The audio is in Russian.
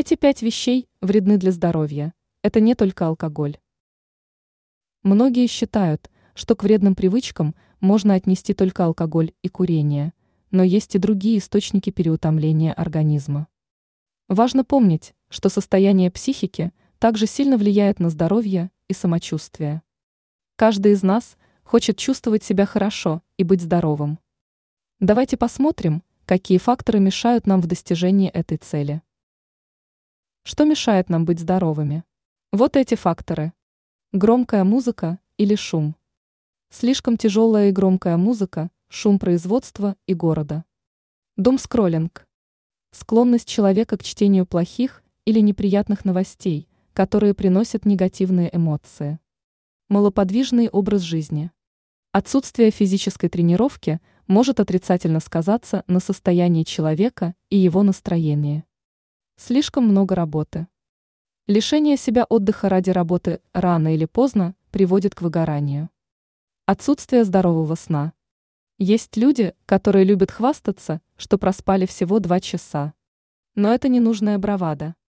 Эти пять вещей вредны для здоровья. Это не только алкоголь. Многие считают, что к вредным привычкам можно отнести только алкоголь и курение, но есть и другие источники переутомления организма. Важно помнить, что состояние психики также сильно влияет на здоровье и самочувствие. Каждый из нас хочет чувствовать себя хорошо и быть здоровым. Давайте посмотрим, какие факторы мешают нам в достижении этой цели. Что мешает нам быть здоровыми? Вот эти факторы. Громкая музыка или шум. Слишком тяжелая и громкая музыка, шум производства и города. Дум-скроллинг. Склонность человека к чтению плохих или неприятных новостей, которые приносят негативные эмоции. Малоподвижный образ жизни. Отсутствие физической тренировки может отрицательно сказаться на состоянии человека и его настроении. Слишком много работы. Лишение себя отдыха ради работы рано или поздно приводит к выгоранию. Отсутствие здорового сна. Есть люди, которые любят хвастаться, что проспали всего два часа. Но это ненужная бравада.